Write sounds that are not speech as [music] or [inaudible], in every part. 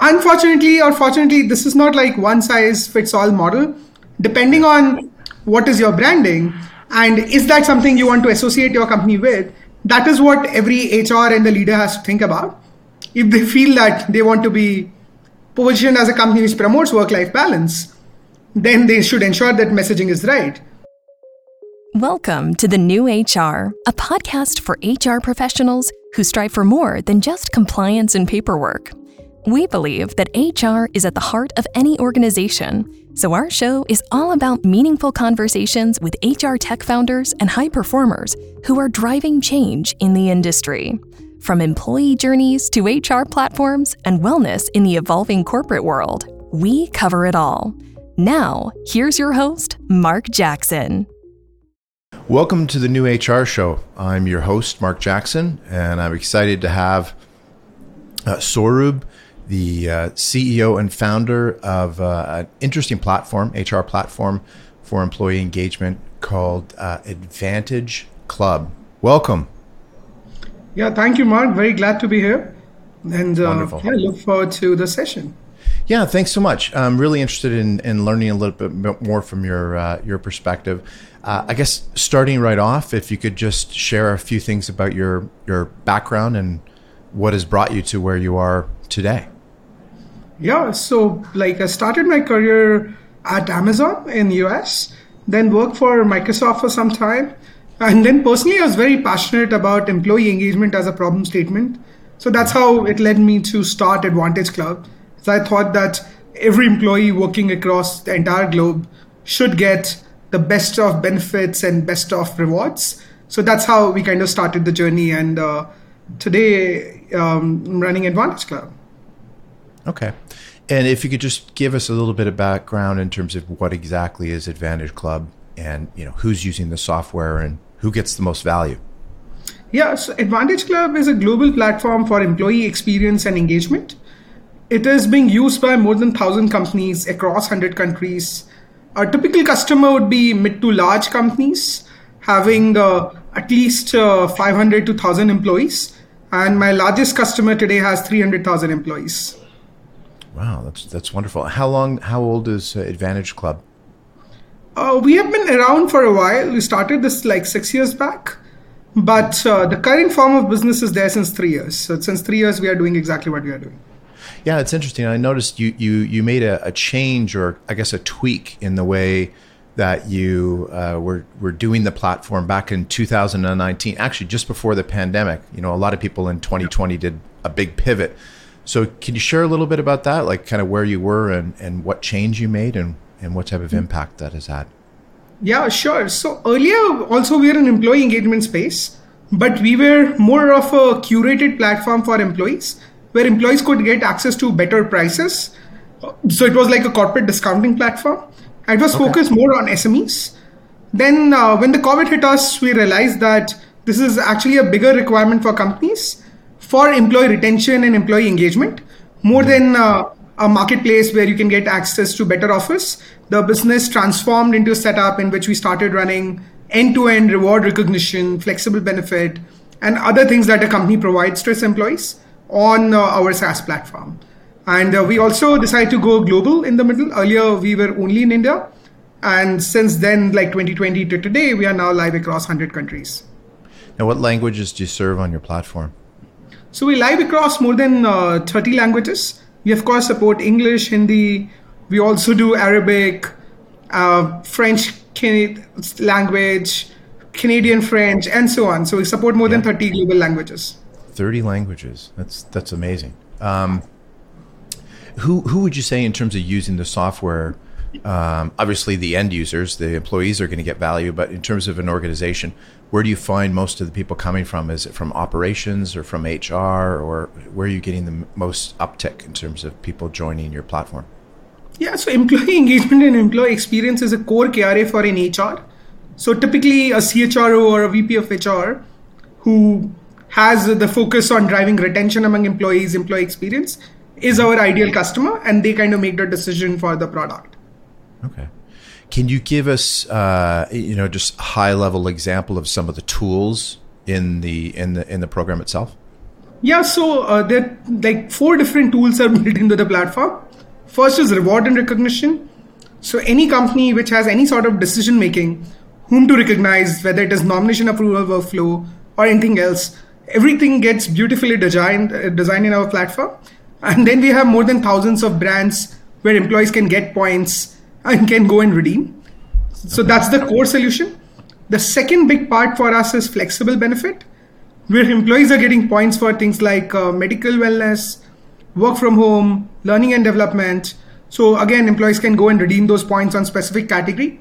unfortunately or fortunately, this is not like one size fits all model. Depending on what is your branding and is that something you want to associate your company with, that is what every HR and the leader has to think about. If they feel that they want to be positioned as a company which promotes work life balance, then they should ensure that messaging is right. Welcome to The New HR, a podcast for HR professionals who strive for more than just compliance and paperwork. We believe that HR is at the heart of any organization, so our show is all about meaningful conversations with HR tech founders and high performers who are driving change in the industry. From employee journeys to HR platforms and wellness in the evolving corporate world, we cover it all. Now, here's your host, Mark Jackson. Welcome to the new HR show. I'm your host, Mark Jackson, and I'm excited to have uh, Sourabh, the uh, CEO and founder of uh, an interesting platform, HR platform for employee engagement called uh, Advantage Club. Welcome. Yeah, thank you, Mark. Very glad to be here. And uh, yeah, look forward to the session. Yeah, thanks so much. I'm really interested in, in learning a little bit more from your uh, your perspective. Uh, I guess starting right off, if you could just share a few things about your your background and what has brought you to where you are today. Yeah, so like I started my career at Amazon in the US, then worked for Microsoft for some time, and then personally I was very passionate about employee engagement as a problem statement. So that's how it led me to start Advantage Club. So I thought that every employee working across the entire globe should get the best of benefits and best of rewards. So that's how we kind of started the journey. And uh, today, um, I'm running Advantage Club. Okay. And if you could just give us a little bit of background in terms of what exactly is Advantage Club and you know who's using the software and who gets the most value. Yeah, so Advantage Club is a global platform for employee experience and engagement. It is being used by more than 1,000 companies across 100 countries. A typical customer would be mid to large companies having uh, at least uh, 500 to 1,000 employees. And my largest customer today has 300,000 employees. Wow, that's that's wonderful. How long? How old is uh, Advantage Club? Uh, we have been around for a while. We started this like six years back, but uh, the current form of business is there since three years. So since three years, we are doing exactly what we are doing. Yeah, it's interesting. I noticed you you you made a, a change, or I guess a tweak in the way that you uh, were were doing the platform back in 2019. Actually, just before the pandemic. You know, a lot of people in 2020 did a big pivot so can you share a little bit about that, like kind of where you were and, and what change you made and, and what type of impact that has had? Yeah, sure. So earlier also we were an employee engagement space, but we were more of a curated platform for employees where employees could get access to better prices. So it was like a corporate discounting platform. It was okay. focused more on SMEs. Then uh, when the COVID hit us, we realized that this is actually a bigger requirement for companies for employee retention and employee engagement more than uh, a marketplace where you can get access to better offers. The business transformed into a setup in which we started running end to end reward recognition, flexible benefit, and other things that a company provides to its employees on uh, our SaaS platform. And uh, we also decided to go global in the middle. Earlier, we were only in India. And since then, like 2020 to today, we are now live across 100 countries. Now, what languages do you serve on your platform? So we live across more than uh, 30 languages. We of course support English, Hindi. We also do Arabic, uh, French language, Canadian French, and so on. So we support more yeah. than 30 global languages. 30 languages. That's that's amazing. Um, who who would you say in terms of using the software? Um, obviously, the end users, the employees, are going to get value, but in terms of an organization, where do you find most of the people coming from? Is it from operations or from HR, or where are you getting the most uptick in terms of people joining your platform? Yeah, so employee [laughs] engagement and employee experience is a core KRA for an HR. So typically, a CHRO or a VP of HR who has the focus on driving retention among employees, employee experience, is our ideal customer, and they kind of make the decision for the product. Okay. Can you give us, uh, you know, just high level example of some of the tools in the in the in the program itself? Yeah, so uh, there like four different tools are [laughs] built into the platform. First is reward and recognition. So any company which has any sort of decision making, whom to recognize, whether it is nomination approval workflow or anything else, everything gets beautifully designed uh, designed in our platform. And then we have more than thousands of brands where employees can get points and can go and redeem. So that's the core solution. The second big part for us is flexible benefit where employees are getting points for things like uh, medical wellness, work from home, learning and development. So again, employees can go and redeem those points on specific category.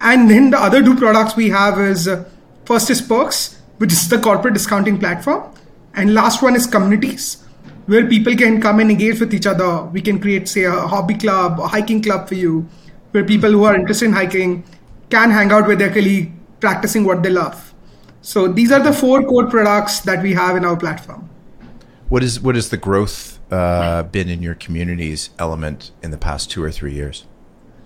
And then the other two products we have is uh, first is Perks, which is the corporate discounting platform, and last one is communities, where people can come and engage with each other. We can create, say, a hobby club, a hiking club for you, where people who are interested in hiking can hang out with their colleague, practicing what they love. So these are the four core products that we have in our platform. What is what is the growth uh, been in your communities element in the past two or three years?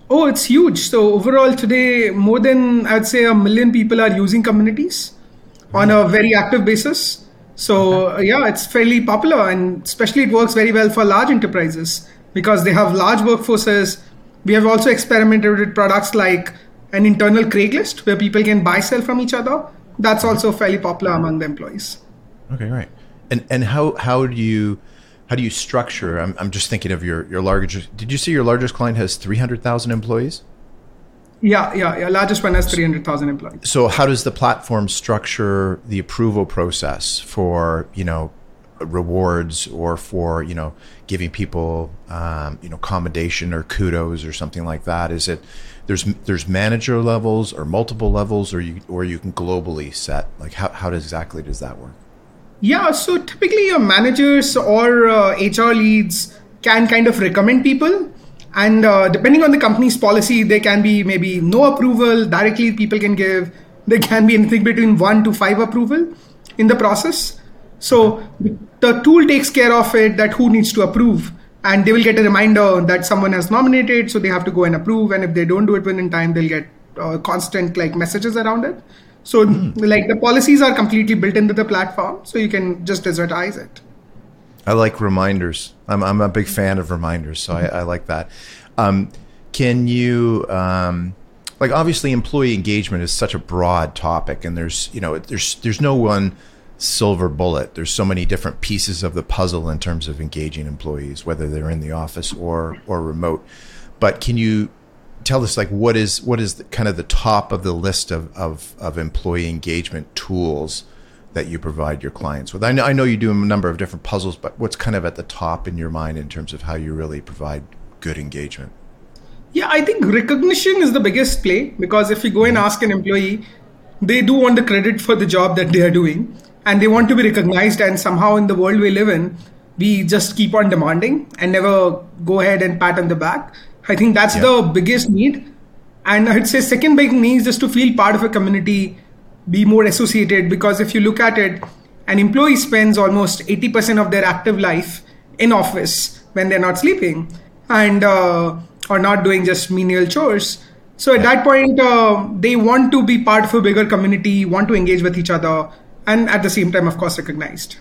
Oh, it's huge. So overall, today more than I'd say a million people are using communities on a very active basis. So yeah, it's fairly popular, and especially it works very well for large enterprises because they have large workforces. We have also experimented with products like an internal Craigslist where people can buy sell from each other that's also fairly popular among the employees. Okay, right. And and how how do you how do you structure? I'm I'm just thinking of your your largest. Did you see your largest client has three hundred thousand employees? Yeah, yeah, yeah. Largest one has three hundred thousand employees. So how does the platform structure the approval process for you know rewards or for you know giving people um, you know commendation or kudos or something like that? Is it there's there's manager levels or multiple levels or you or you can globally set? Like how, how does, exactly does that work? Yeah so typically your managers or uh, hr leads can kind of recommend people. And uh, depending on the company's policy there can be maybe no approval directly people can give. There can be anything between one to five approval in the process so the tool takes care of it that who needs to approve. And they will get a reminder that someone has nominated so they have to go and approve. And if they don't do it within time they'll get uh, constant like messages around it. So mm. like the policies are completely built into the platform so you can just desertize it. I like reminders. I'm, I'm a big fan of reminders so mm-hmm. I, I, like that. Um, can you um, like obviously employee engagement is such a broad topic and there's you know there's there's no one silver bullet. There's so many different pieces of the puzzle in terms of engaging employees, whether they're in the office or or remote. But can you tell us like what is what is the, kind of the top of the list of, of, of employee engagement tools that you provide your clients with? I know, I know you do a number of different puzzles, but what's kind of at the top in your mind in terms of how you really provide good engagement? Yeah, I think recognition is the biggest play because if you go and mm-hmm. ask an employee, they do want the credit for the job that they are doing and they want to be recognized and somehow in the world we live in we just keep on demanding and never go ahead and pat on the back. I think that's yeah. the biggest need. And i'd say second big need is just to feel part of a community be more associated because if you look at it an employee spends almost 80% of their active life in office when they're not sleeping and uh, or not doing just menial chores. So at that point uh, they want to be part of a bigger community want to engage with each other and at the same time, of course, recognized.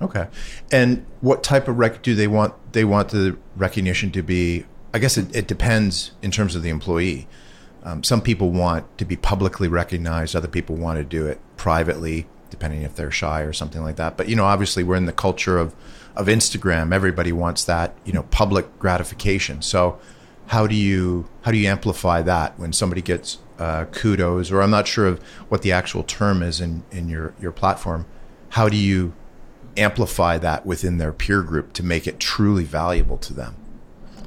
Okay, and what type of rec do they want? They want the recognition to be. I guess it, it depends in terms of the employee. Um, some people want to be publicly recognized. Other people want to do it privately, depending if they're shy or something like that. But you know, obviously, we're in the culture of of Instagram. Everybody wants that you know public gratification. So, how do you how do you amplify that when somebody gets uh, kudos, or I'm not sure of what the actual term is in, in your, your platform. How do you amplify that within their peer group to make it truly valuable to them?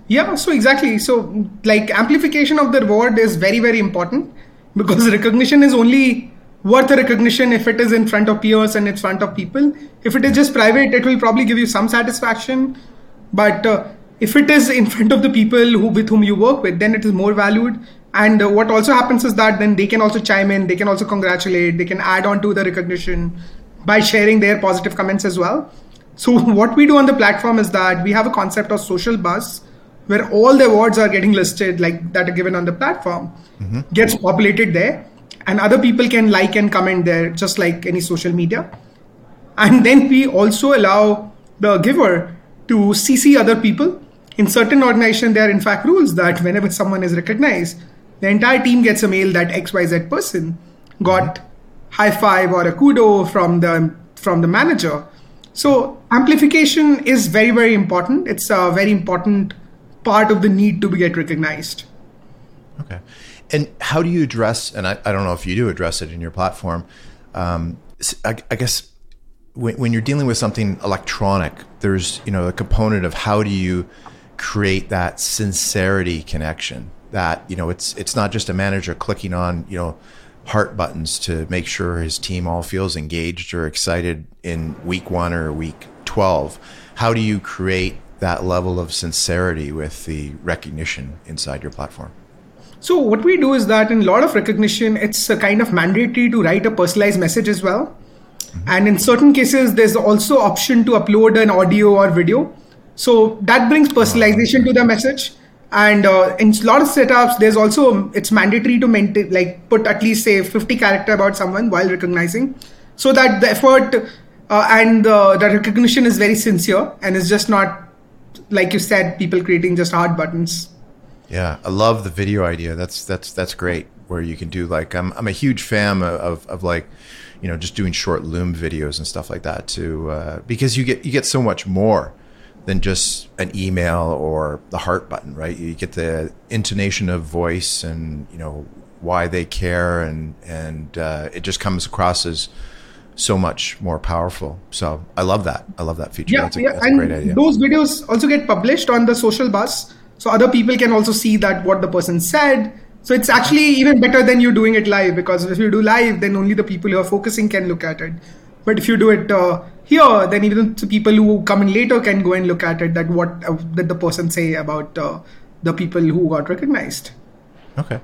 Yeah, so exactly. So, like, amplification of the reward is very, very important because recognition is only worth a recognition if it is in front of peers and in front of people. If it is just private, it will probably give you some satisfaction. But uh, if it is in front of the people who with whom you work with, then it is more valued and what also happens is that then they can also chime in they can also congratulate they can add on to the recognition by sharing their positive comments as well so [laughs] what we do on the platform is that we have a concept of social buzz where all the awards are getting listed like that are given on the platform mm-hmm. gets populated there and other people can like and comment there just like any social media And then we also allow the giver to CC other people. In certain organizations, there are in fact rules that whenever someone is recognized, the entire team gets a mail that XYZ person got high five or a kudo from the from the manager. So amplification is very, very important. It's a very important part of the need to be get recognized. Okay. And how do you address, and I, I don't know if you do address it in your platform, um, I, I, guess when, when you're dealing with something electronic, there's, you know, a component of how do you create that sincerity connection that, you know, it's, it's not just a manager clicking on, you know, heart buttons to make sure his team all feels engaged or excited in week one or week 12. How do you create that level of sincerity with the recognition inside your platform? So what we do is that in a lot of recognition, it's a kind of mandatory to write a personalized message as well. Mm-hmm. And in certain cases, there's also option to upload an audio or video. So that brings personalization to the message. And uh, in a lot of setups, there's also it's mandatory to maintain like put at least say 50 character about someone while recognizing, so that the effort uh, and uh, the recognition is very sincere and it's just not like you said, people creating just hard buttons. Yeah, I love the video idea. That's that's that's great. Where you can do like I'm I'm a huge fan of of, of like you know just doing short loom videos and stuff like that too uh, because you get you get so much more than just an email or the heart button right? You get the intonation of voice and you know why they care and and uh, it just comes across as so much more powerful. So i love that. I love that feature. Yeah, that's, a, yeah. that's and a great idea. those videos also get published on the social buzz. So other people can also see that what the person said. So it's actually even better than you doing it live because if you do live, then only the people who are focusing can look at it. But if you do it uh, here, then even people who come in later can go and look at it. That what uh, did the person say about uh, the people who got recognized? Okay.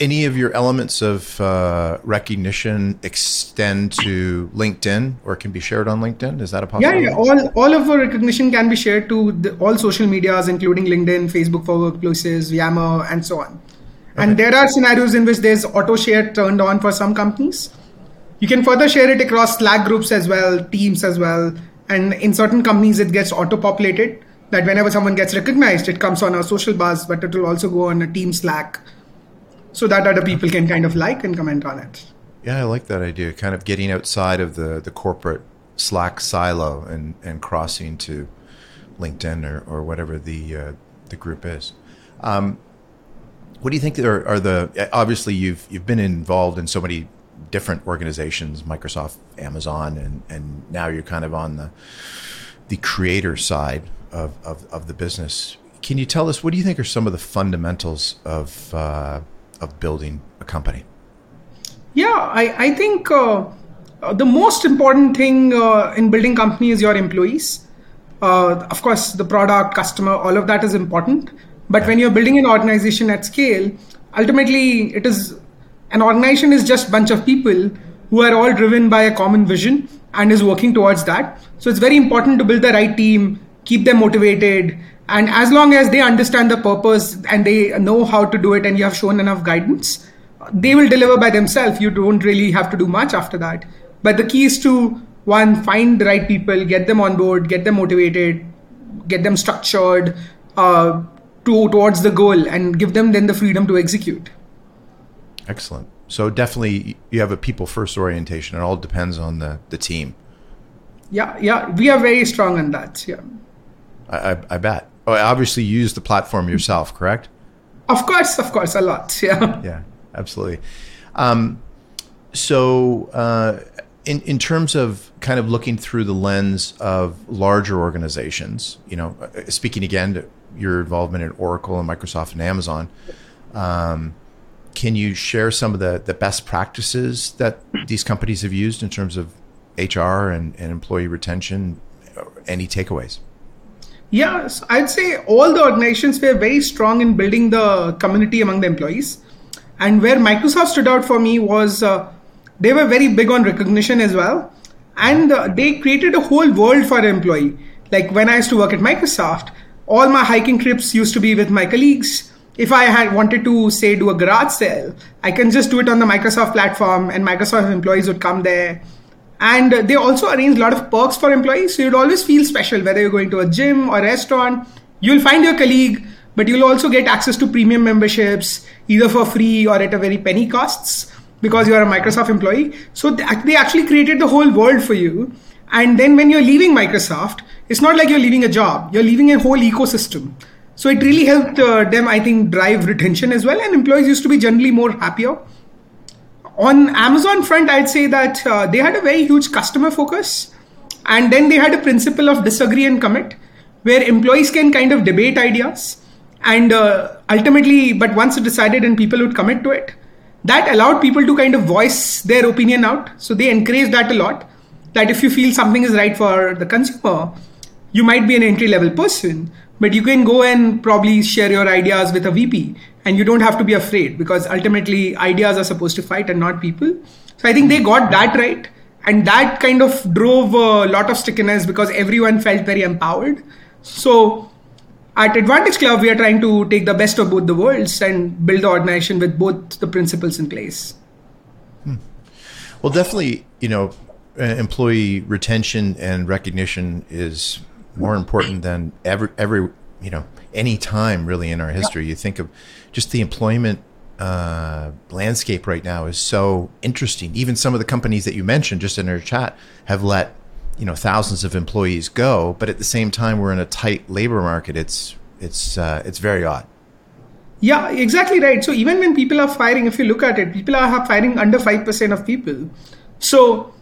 Any of your elements of uh, recognition extend to LinkedIn or can be shared on LinkedIn? Is that a possibility? Yeah, yeah. All all of our recognition can be shared to the, all social medias, including LinkedIn, Facebook for Workplaces, Yammer, and so on. And there are scenarios in which there's auto share turned on for some companies. You can further share it across Slack groups as well, teams as well. And in certain companies, it gets auto populated that whenever someone gets recognized, it comes on a social buzz, but it will also go on a team Slack so that other people can kind of like and comment on it. Yeah, I like that idea. Kind of getting outside of the, the corporate Slack silo and, and crossing to LinkedIn or, or whatever the uh, the group is. Um, what do you think are, are the obviously you've you've been involved in so many different organizations, Microsoft, Amazon, and and now you're kind of on the the creator side of, of, of the business. Can you tell us what do you think are some of the fundamentals of uh, of building a company? Yeah, I I think uh, the most important thing uh, in building company is your employees. Uh, of course, the product, customer, all of that is important but when you're building an organization at scale, ultimately it is an organization is just bunch of people who are all driven by a common vision and is working towards that. So it's very important to build the right team, keep them motivated, and as long as they understand the purpose and they know how to do it and you have shown enough guidance, they will deliver by themselves. You don't really have to do much after that. But the key is to one, find the right people, get them on board, get them motivated, get them structured, uh, to, towards the goal and give them then the freedom to execute. Excellent. So definitely you have a people first orientation. It all depends on the, the team. Yeah, yeah, we are very strong on that. Yeah. I, I, I bet. Oh, obviously you use the platform yourself, correct? Of course, of course, a lot. [laughs] Yeah. Yeah, absolutely. Um, so, uh, in in terms of kind of looking through the lens of larger organizations, you know, uh, speaking again to your involvement in Oracle and Microsoft and Amazon. Um, can you share some of the, the best practices that these companies have used in terms of HR and, and employee retention? Any takeaways? Yes, I'd say all the organizations were very strong in building the community among the employees. And where Microsoft stood out for me was uh, they were very big on recognition as well. And uh, they created a whole world for an employee. Like when I used to work at Microsoft, all my hiking trips used to be with my colleagues. If I had wanted to say do a garage sale, I can just do it on the Microsoft platform and Microsoft employees would come there And they also arrange a lot of perks for employees. So you'd always feel special whether you're going to a gym or a restaurant. You'll find your colleague, but you'll also get access to premium memberships, either for free or at a very penny costs because you are a Microsoft employee. So they actually created the whole world for you. And then when you're leaving Microsoft, it's not like you're leaving a job, you're leaving a whole ecosystem. So it really helped uh, them, I think, drive retention as well. And employees used to be generally more happier on Amazon front, I'd say that uh, they had a very huge customer focus, and then they had a principle of disagree and commit, where employees can kind of debate ideas, and uh, ultimately, but once it decided and people would commit to it, that allowed people to kind of voice their opinion out. So they encouraged that a lot. That if you feel something is right for the consumer, you might be an entry level person, but you can go and probably share your ideas with a VP and you don't have to be afraid because ultimately ideas are supposed to fight and not people. So I think they got that right. And that kind of drove a lot of stickiness because everyone felt very empowered. So at Advantage Club, we are trying to take the best of both the worlds and build the organization with both the principles in place. Hmm. Well, definitely, you know, employee retention and recognition is more important than every every you know any time really in our history. You think of just the employment uh, landscape right now is so interesting. Even some of the companies that you mentioned just in our chat have let you know thousands of employees go, but at the same time we're in a tight labor market. It's it's uh, it's very odd. Yeah, exactly right. So even when people are firing, if you look at it, people are firing under five percent of people. So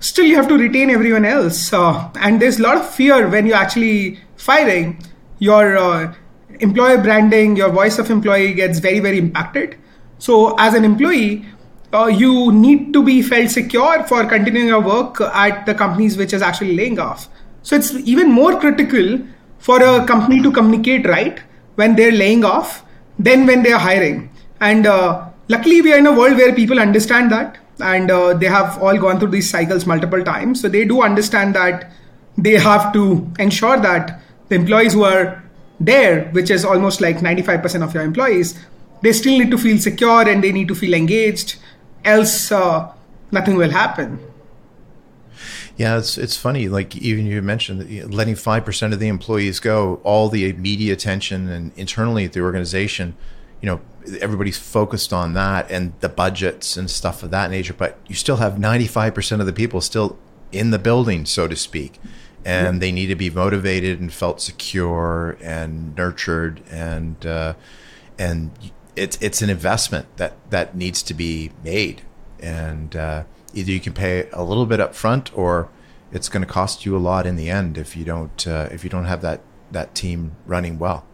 still you have to retain everyone else, uh, and there's a lot of fear when you're actually firing. Your uh, employer branding, your voice of employee gets very, very impacted. So, as an employee, uh, you need to be felt secure for continuing your work at the companies which is actually laying off. So, it's even more critical for a company to communicate right when they're laying off than when they're hiring. And uh, luckily, we are in a world where people understand that and uh, they have all gone through these cycles multiple times. So, they do understand that they have to ensure that the employees who are there, which is almost like 95% of your employees, they still need to feel secure and they need to feel engaged. Else, uh, nothing will happen. Yeah, it's it's funny. Like even you mentioned letting five percent of the employees go, all the media attention and internally at the organization, you know, everybody's focused on that and the budgets and stuff of that nature. But you still have ninety five percent of the people still in the building, so to speak. And they need to be motivated and felt secure and nurtured and uh, and it's it's an investment that that needs to be made. And uh, either you can pay a little bit up front or it's going to cost you a lot in the end if you don't uh, if you don't have that that team running well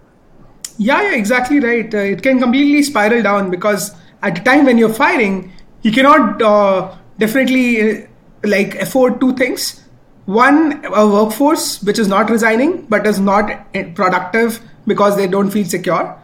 yeah yeah exactly right. Uh, it can completely spiral down because at the time when you're firing you cannot uh, definitely uh, like afford two things. One a workforce which is not resigning but is not productive because they don't feel secure.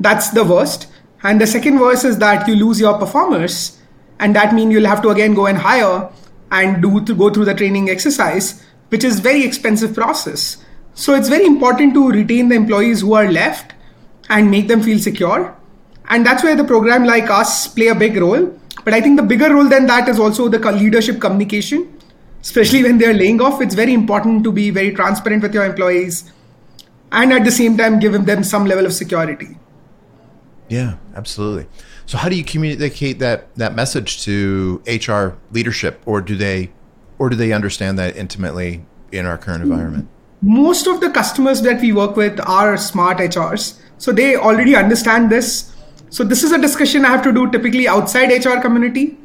That's the worst. And the second worst is that you lose your performers and that means you'll have to again go and hire and do to go through the training exercise which is very expensive process. So it's very important to retain the employees who are left and make them feel secure and that's where the program like us play a big role but i think the bigger role than that is also the leadership communication especially when they're laying off, it's very important to be very transparent with your employees and at the same time give them some level of security. Yeah, absolutely. So how do you communicate that that message to HR leadership or do they or do they understand that intimately in our current environment? Most of the customers that we work with are smart HRs. So they already understand this. So this is a discussion I have to do typically outside HR community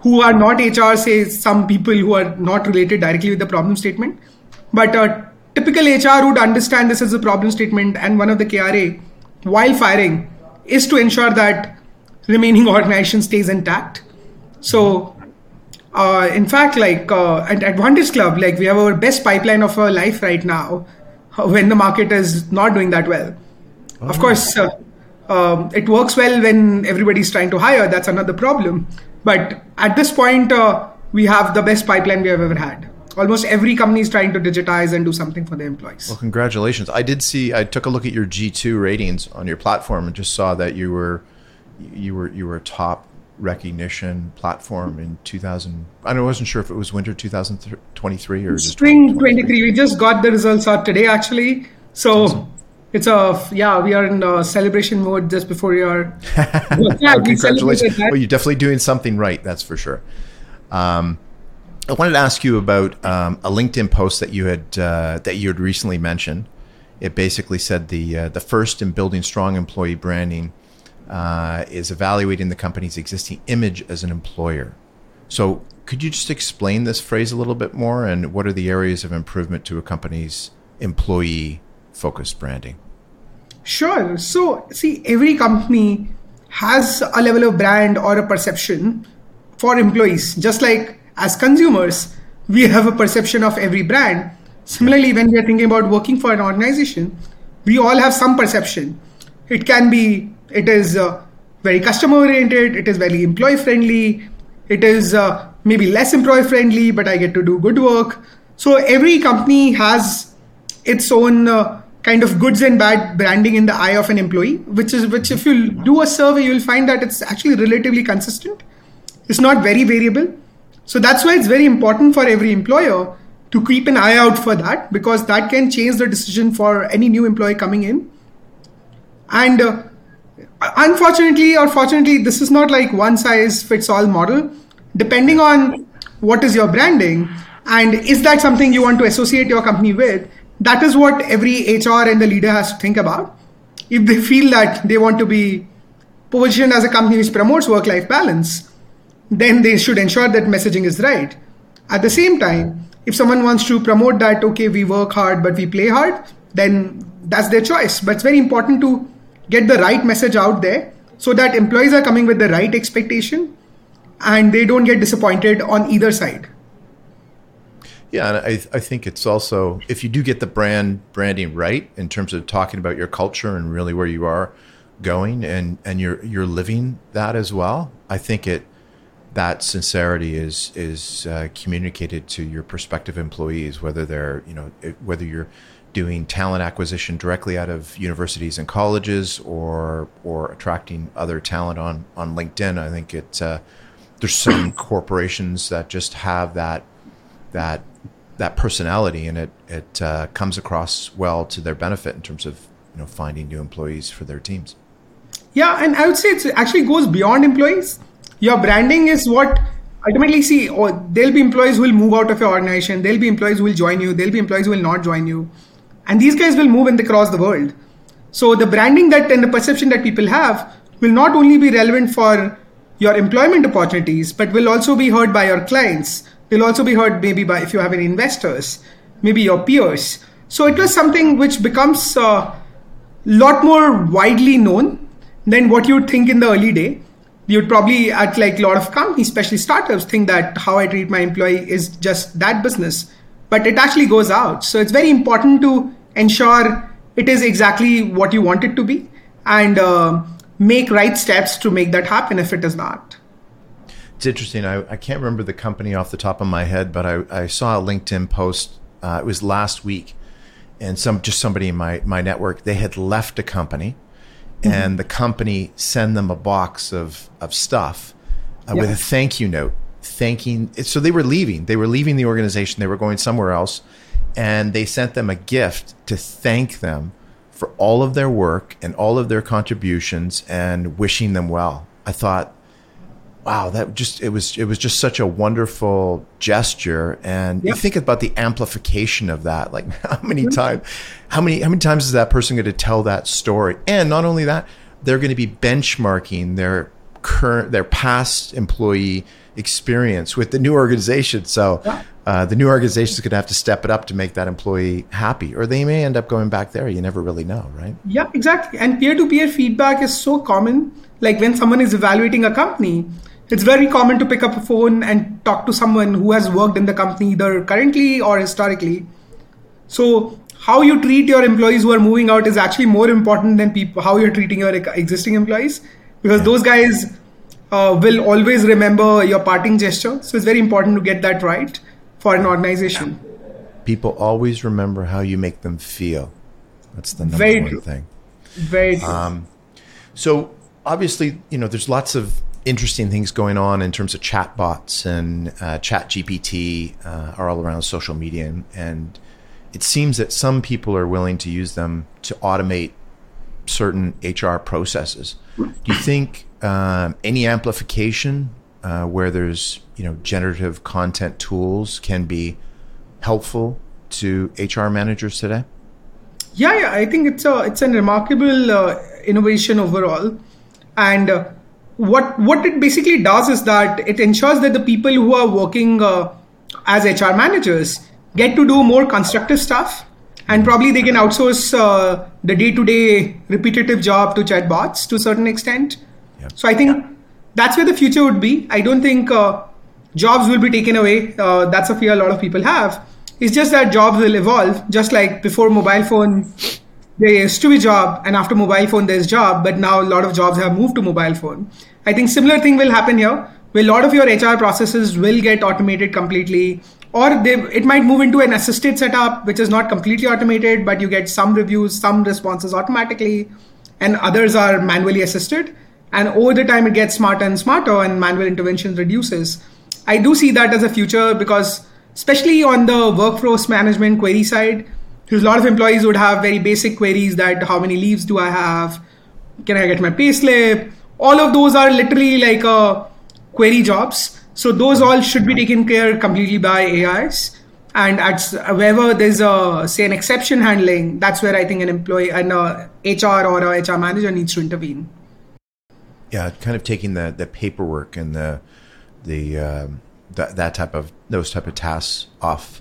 who are not HR, say some people who are not related directly with the problem statement. But a typical HR would understand this as a problem statement, and one of the KRA while firing is to ensure that remaining [laughs] organization stays intact. So, uh, in fact, like uh, at Advantage Club, like we have our best pipeline of our life right now [laughs] when the market is not doing that well. Oh. Of course, uh, um, it works well when everybody's trying to hire. That's another problem. But at this point, uh, we have the best pipeline we have ever had. Almost every company is trying to digitize and do something for their employees. Well, congratulations! I did see. I took a look at your G two ratings on your platform and just saw that you were, you were, you were top recognition platform in 2000. I wasn't sure if it was winter 2023 or spring 23. We just got the results out today, actually. So awesome. It's a yeah, we are in a celebration mode just before your. [laughs] yeah, congratulations! Well, you're definitely doing something right. That's for sure. Um, I wanted to ask you about um, a LinkedIn post that you had uh, that you had recently mentioned. It basically said the uh, the first in building strong employee branding uh, is evaluating the company's existing image as an employer. So, could you just explain this phrase a little bit more, and what are the areas of improvement to a company's employee focused branding? Sure. So, see, every company has a level of brand or a perception for employees, just like as consumers, we have a perception of every brand. Similarly, when we are thinking about working for an organization, we all have some perception. It can be, it is uh, very customer oriented, it is very employee friendly, it is uh, maybe less employee friendly, but I get to do good work. So every company has its own uh, kind of goods and bad branding in the eye of an employee, which is which if you do a survey, you'll find that it's actually relatively consistent. It's not very variable. So that's why it's very important for every employer to keep an eye out for that because that can change the decision for any new employee coming in. And uh, unfortunately or fortunately, this is not like one size fits all model. Depending on what is your branding and is that something you want to associate your company with, that is what every HR and the leader has to think about. If they feel that they want to be positioned as a company which promotes work life balance, then they should ensure that messaging is right. At the same time, if someone wants to promote that, okay, we work hard but we play hard, then that's their choice. But it's very important to get the right message out there so that employees are coming with the right expectation and they don't get disappointed on either side. Yeah, and I, I think it's also if you do get the brand branding right in terms of talking about your culture and really where you are going and and you're you're living that as well. I think it that sincerity is is uh, communicated to your prospective employees, whether they're you know whether you're doing talent acquisition directly out of universities and colleges or or attracting other talent on on LinkedIn. I think it uh, there's some [coughs] corporations that just have that that that personality and it it uh, comes across well to their benefit in terms of you know finding new employees for their teams. Yeah, and I would say it actually goes beyond employees. Your branding is what ultimately see or oh, there'll be employees who will move out of your organization. There'll be employees who will join you. There'll be employees who will not join you. And these guys will move in across the world. So the branding that and the perception that people have will not only be relevant for your employment opportunities but will also be heard by your clients will also be heard maybe by if you have any investors maybe your peers. So it was something which becomes a lot more widely known than what you'd think in the early day. You'd probably at like a lot of companies especially startups think that how i treat my employee is just that business. But it actually goes out. So it's very important to ensure it is exactly what you want it to be and uh, make right steps to make that happen if it is not it's interesting I, I can't remember the company off the top of my head but i, I saw a linkedin post uh, it was last week and some just somebody in my, my network they had left a company mm-hmm. and the company sent them a box of of stuff uh, yeah. with a thank you note thanking so they were leaving they were leaving the organization they were going somewhere else and they sent them a gift to thank them for all of their work and all of their contributions and wishing them well i thought wow, that just it was it was just such a wonderful gesture. And yep. you think about the amplification of that. Like [laughs] how many times how many how many times is that person going to tell that story? And not only that, they're going to be benchmarking their current their past employee experience with the new organization. So uh, the new organization is going to have to step it up to make that employee happy, or they may end up going back there. You never really know, right? Yeah, exactly. And peer to peer feedback is so common. Like when someone is evaluating a company, it's very common to pick up a phone and talk to someone who has worked in the company either currently or historically. So how you treat your employees who are moving out is actually more important than people how you're treating your existing employees because those guys uh, will always remember your parting gesture. So it's very important to get that right for an organization. People always remember how you make them feel. That's the number very one true. thing. Very true. Um, so obviously, you know, there's lots of interesting things going on in terms of chatbots and uh, Chat GPT uh, are all around social media, and, and it seems that some people are willing to use them to automate certain HR processes. Do you think um, any amplification uh, where there's you know generative content tools can be helpful to HR managers today? Yeah, yeah, I think it's a it's a remarkable uh, innovation overall, and uh, what what it basically does is that it ensures that the people who are working uh, as HR managers get to do more constructive stuff, and probably they can outsource uh, the day-to-day repetitive job to chatbots to a certain extent. Yep. So I think that's where the future would be. I don't think uh, jobs will be taken away. Uh, that's a fear a lot of people have it's just that jobs will evolve, just like before mobile phone, there used to be job, and after mobile phone, there's job. But now a lot of jobs have moved to mobile phone. I think similar thing will happen here, where a lot of your HR processes will get automated completely, or they it might move into an assisted setup, which is not completely automated, but you get some reviews, some responses automatically, and others are manually assisted. And over the time, it gets smarter and smarter, and manual intervention reduces. I do see that as a future because especially on the workforce management query side, because a lot of employees would have very basic queries that how many leaves do I have? Can I get my pay slip? All of those are literally like uh, query jobs. So those all should be taken care completely by AIs. And at wherever there's a say an exception handling, that's where I think an employee and a HR or a HR manager needs to intervene. Yeah, kind of taking the the paperwork and the the um, that type of those type of tasks off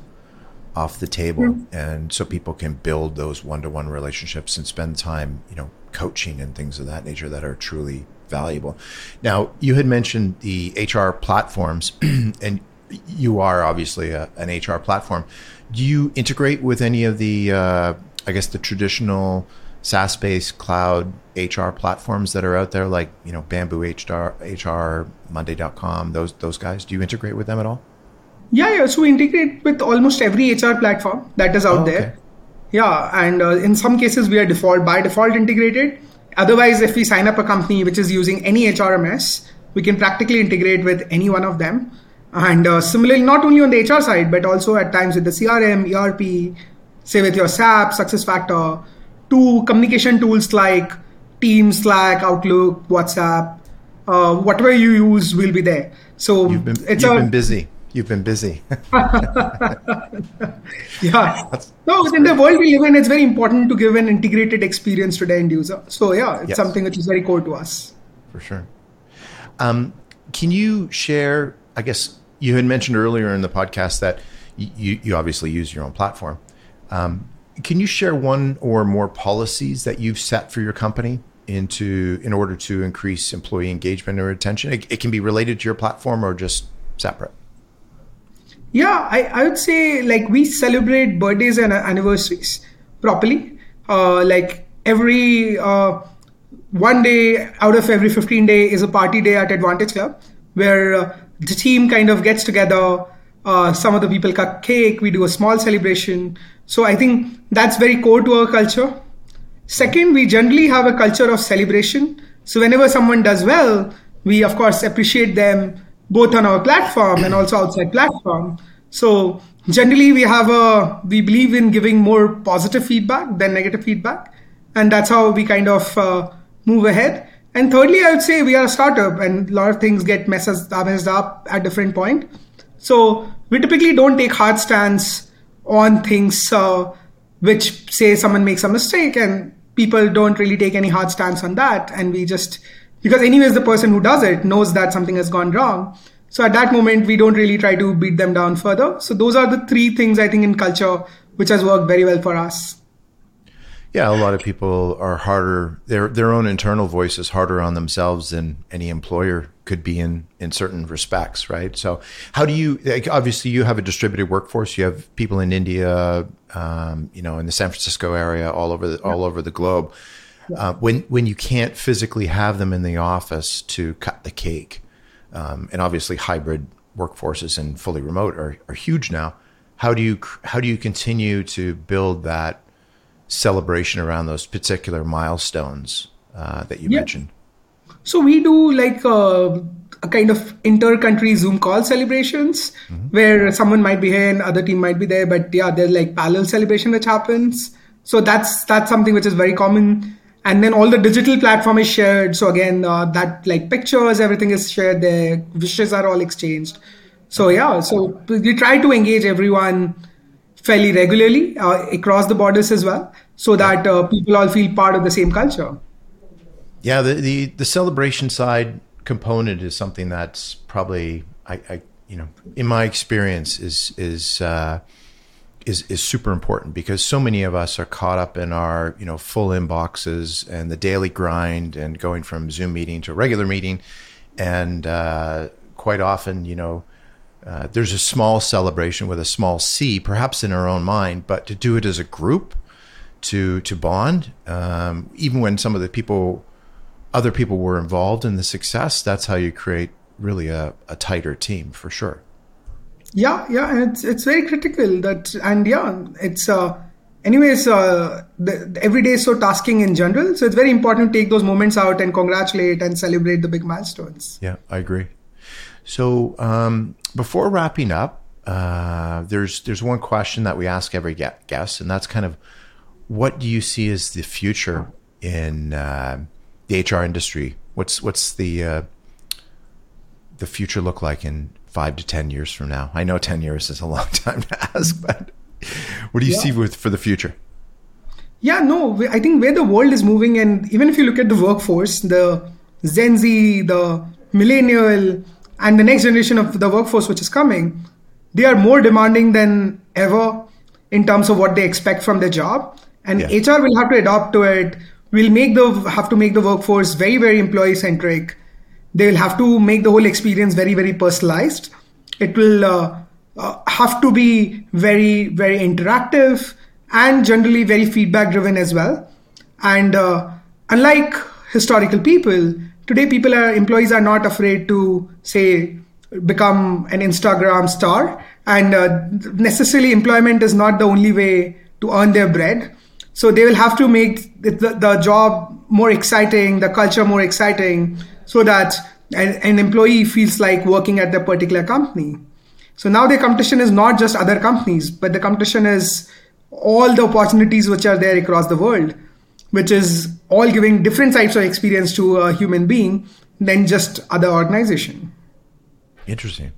off the table mm-hmm. and so people can build those one-to-one relationships and spend time you know coaching and things of that nature that are truly valuable now you had mentioned the hr platforms [clears throat] and you are obviously a, an hr platform do you integrate with any of the uh, i guess the traditional SaaS-based cloud HR platforms that are out there, like you know Bamboo HR, HR, Monday.com, those those guys. Do you integrate with them at all? Yeah, yeah. So we integrate with almost every HR platform that is out okay. there. Yeah, and uh, in some cases we are default by default integrated. Otherwise, if we sign up a company which is using any HRMS, we can practically integrate with any one of them. And uh, similarly, not only on the HR side, but also at times with the CRM, ERP, say with your SAP, SuccessFactor, to communication tools like Teams, Slack, Outlook, WhatsApp, uh, whatever you use will be there. So you've been, it's you've a, been busy. You've been busy. [laughs] [laughs] yeah. That's, no, that's in great. the world we live in, it's very important to give an integrated experience to the end user. So yeah, it's yes. something which is very core to us. For sure. Um, can you share? I guess you had mentioned earlier in the podcast that you, you obviously use your own platform. Um, can you share one or more policies that you've set for your company into in order to increase employee engagement or retention? It, it can be related to your platform or just separate. Yeah, I, I would say like we celebrate birthdays and anniversaries properly. Uh, like every uh, one day out of every 15 day is a party day at Advantage Club where uh, the team kind of gets together. Uh, some of the people cut cake. We do a small celebration. So I think that's very core to our culture. Second, we generally have a culture of celebration. So whenever someone does well, we of course appreciate them both on our platform and also outside platform. So generally we have a we believe in giving more positive feedback than negative feedback, and that's how we kind of uh, move ahead. And thirdly, I would say we are a startup, and a lot of things get messed up at different point. So we typically don't take hard stance on things uh, which say someone makes a mistake and people don't really take any hard stance on that and we just because anyways the person who does it knows that something has gone wrong so at that moment we don't really try to beat them down further so those are the three things i think in culture which has worked very well for us yeah, a lot of people are harder. Their their own internal voice is harder on themselves than any employer could be in in certain respects, right? So, how do you? Like, obviously, you have a distributed workforce. You have people in India, um, you know, in the San Francisco area, all over the, all over the globe. Uh, when when you can't physically have them in the office to cut the cake, um, and obviously hybrid workforces and fully remote are, are huge now. How do you how do you continue to build that celebration around those particular milestones uh, that you yeah. mentioned? So we do like uh, a kind of inter-country Zoom call celebrations mm-hmm. where someone might be here and other team might be there, but yeah, there's like parallel celebration which happens. So that's that's something which is very common. And then all the digital platform is shared. So again, uh, that like pictures, everything is shared there. Wishes are all exchanged. So yeah, so we try to engage everyone fairly regularly uh, across the borders as well, so that uh, people all feel part of the same culture. Yeah, the, the the celebration side component is something that's probably I, I you know in my experience is is uh, is is super important because so many of us are caught up in our you know full inboxes and the daily grind and going from Zoom meeting to regular meeting, and uh, quite often you know. Uh, there's a small celebration with a small C, perhaps in our own mind, but to do it as a group, to to bond, um, even when some of the people other people were involved in the success, that's how you create really a, a tighter team for sure. Yeah, yeah, it's it's very critical that, and yeah, it's uh, anyways, uh, the, the every day is so tasking in general, so it's very important to take those moments out and congratulate and celebrate the big milestones. Yeah, I agree. So um, before wrapping up, uh, there's there's one question that we ask every guest, and that's kind of what do you see as the future in uh, the HR industry? What's what's the uh, the future look like in five to ten years from now? I know ten years is a long [laughs] time to ask, but what do you yeah. see with for the future? Yeah, no, I think where the world is moving, and even if you look at the workforce, the Gen Z, the millennial, and the next generation of the workforce which is coming, they are more demanding than ever in terms of what they expect from their job. And yeah. HR will have to adapt to it We'll make the have to make the workforce very very employee centric they'll have to make the whole experience very very personalized. It will uh, uh, have to be very very interactive and generally very feedback driven as well. And uh, unlike historical people today people are employees are not afraid to say become an instagram star. And uh, necessarily employment is not the only way to earn their bread. So they will have to make the, the job more exciting, the culture more exciting, so that an, an employee feels like working at the particular company. So now the competition is not just other companies, but the competition is all the opportunities which are there across the world, which is all giving different types of experience to a human being than just other organization. Interesting.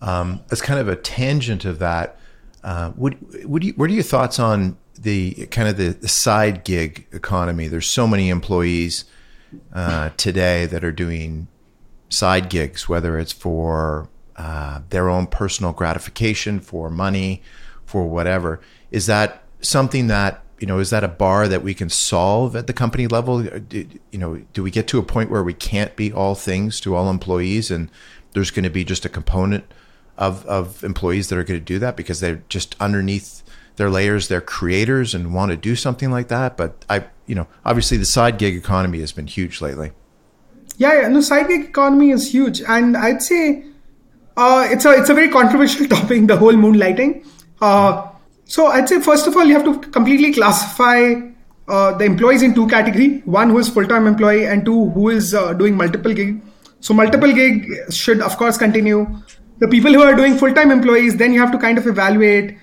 Um, as kind of a tangent of that, uh, what, what, you, what are your thoughts on the kind of the, the side gig economy. There's so many employees uh, today that are doing side gigs, whether it's for uh, their own personal gratification, for money, for whatever. Is that something that you know? Is that a bar that we can solve at the company level? Do, you know, do we get to a point where we can't be all things to all employees, and there's going to be just a component of of employees that are going to do that because they're just underneath their layers, they're creators and want to do something like that. But I, you know, obviously the side gig economy has been huge lately. Yeah, yeah, no, side gig economy is huge, and I'd say uh, it's a it's a very controversial [laughs] topic, the whole moonlighting. Uh, so I'd say first of all, you have to completely classify uh, the employees in two category: one who is full time employee, and two who is uh, doing multiple gig. So multiple gig should of course continue. The people who are doing full time employees, then you have to kind of evaluate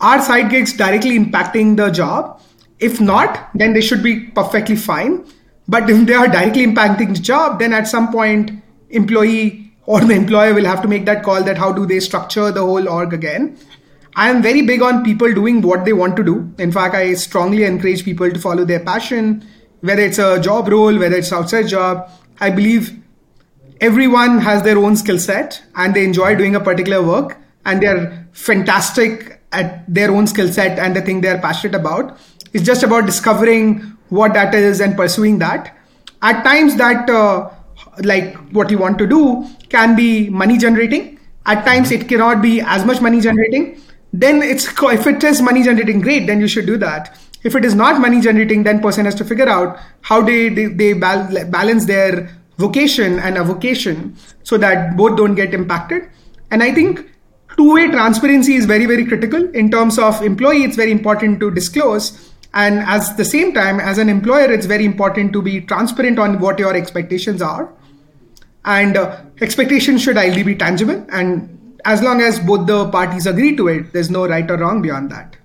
are side gigs directly impacting the job? If not, then they should be perfectly fine. But if they are directly impacting the job, then at some point, employee or the employer will have to make that call that how do they structure the whole org again. I am very big on people doing what they want to do. In fact, I strongly encourage people to follow their passion, whether it's a job role, whether it's outside job. I believe everyone has their own skill set and they enjoy doing a particular work and they're fantastic at their own skill set and the thing they're passionate about. It's just about discovering what that is and pursuing that. At times, that uh, like what you want to do can be money generating. At times, it cannot be as much money generating. Then it's if it is money generating, great. Then you should do that. If it is not money generating, then person has to figure out how they they, they balance their vocation and a vocation so that both don't get impacted. And I think two way transparency is very very critical in terms of employee it's very important to disclose And at the same time, as an employer, it's very important to be transparent on what your expectations are. And uh, expectations should ideally be tangible. And as long as both the parties agree to it, there's no right or wrong beyond that.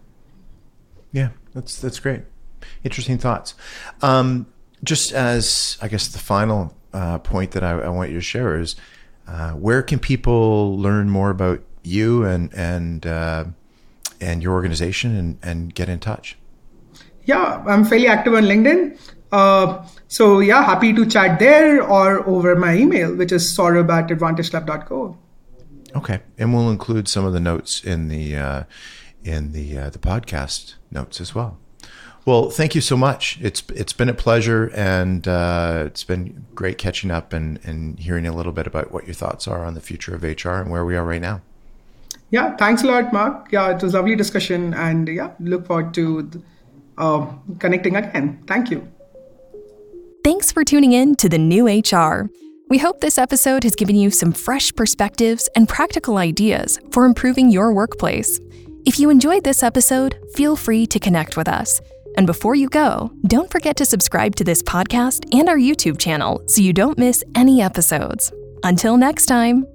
Yeah, that's that's great. Interesting thoughts. Um, just as I guess the final uh, point that I, I, want you to share is, uh, where can people learn more about you and and uh, and your organization and, and get in touch? Yeah, I'm fairly active on LinkedIn. Uh, so yeah, happy to chat there or over my email, which is sourabh at advantageclub.co. Okay, and we'll include some of the notes in the uh, in the uh, the podcast notes as well. Well, thank you so much. It's it's been a pleasure, and uh, it's been great catching up and and hearing a little bit about what your thoughts are on the future of HR and where we are right now. Yeah, thanks a lot, Mark. Yeah, it was a lovely discussion, and yeah, look forward to uh, connecting again. Thank you. Thanks for tuning in to the new HR. We hope this episode has given you some fresh perspectives and practical ideas for improving your workplace. If you enjoyed this episode, feel free to connect with us. And before you go, don't forget to subscribe to this podcast and our YouTube channel so you don't miss any episodes. Until next time.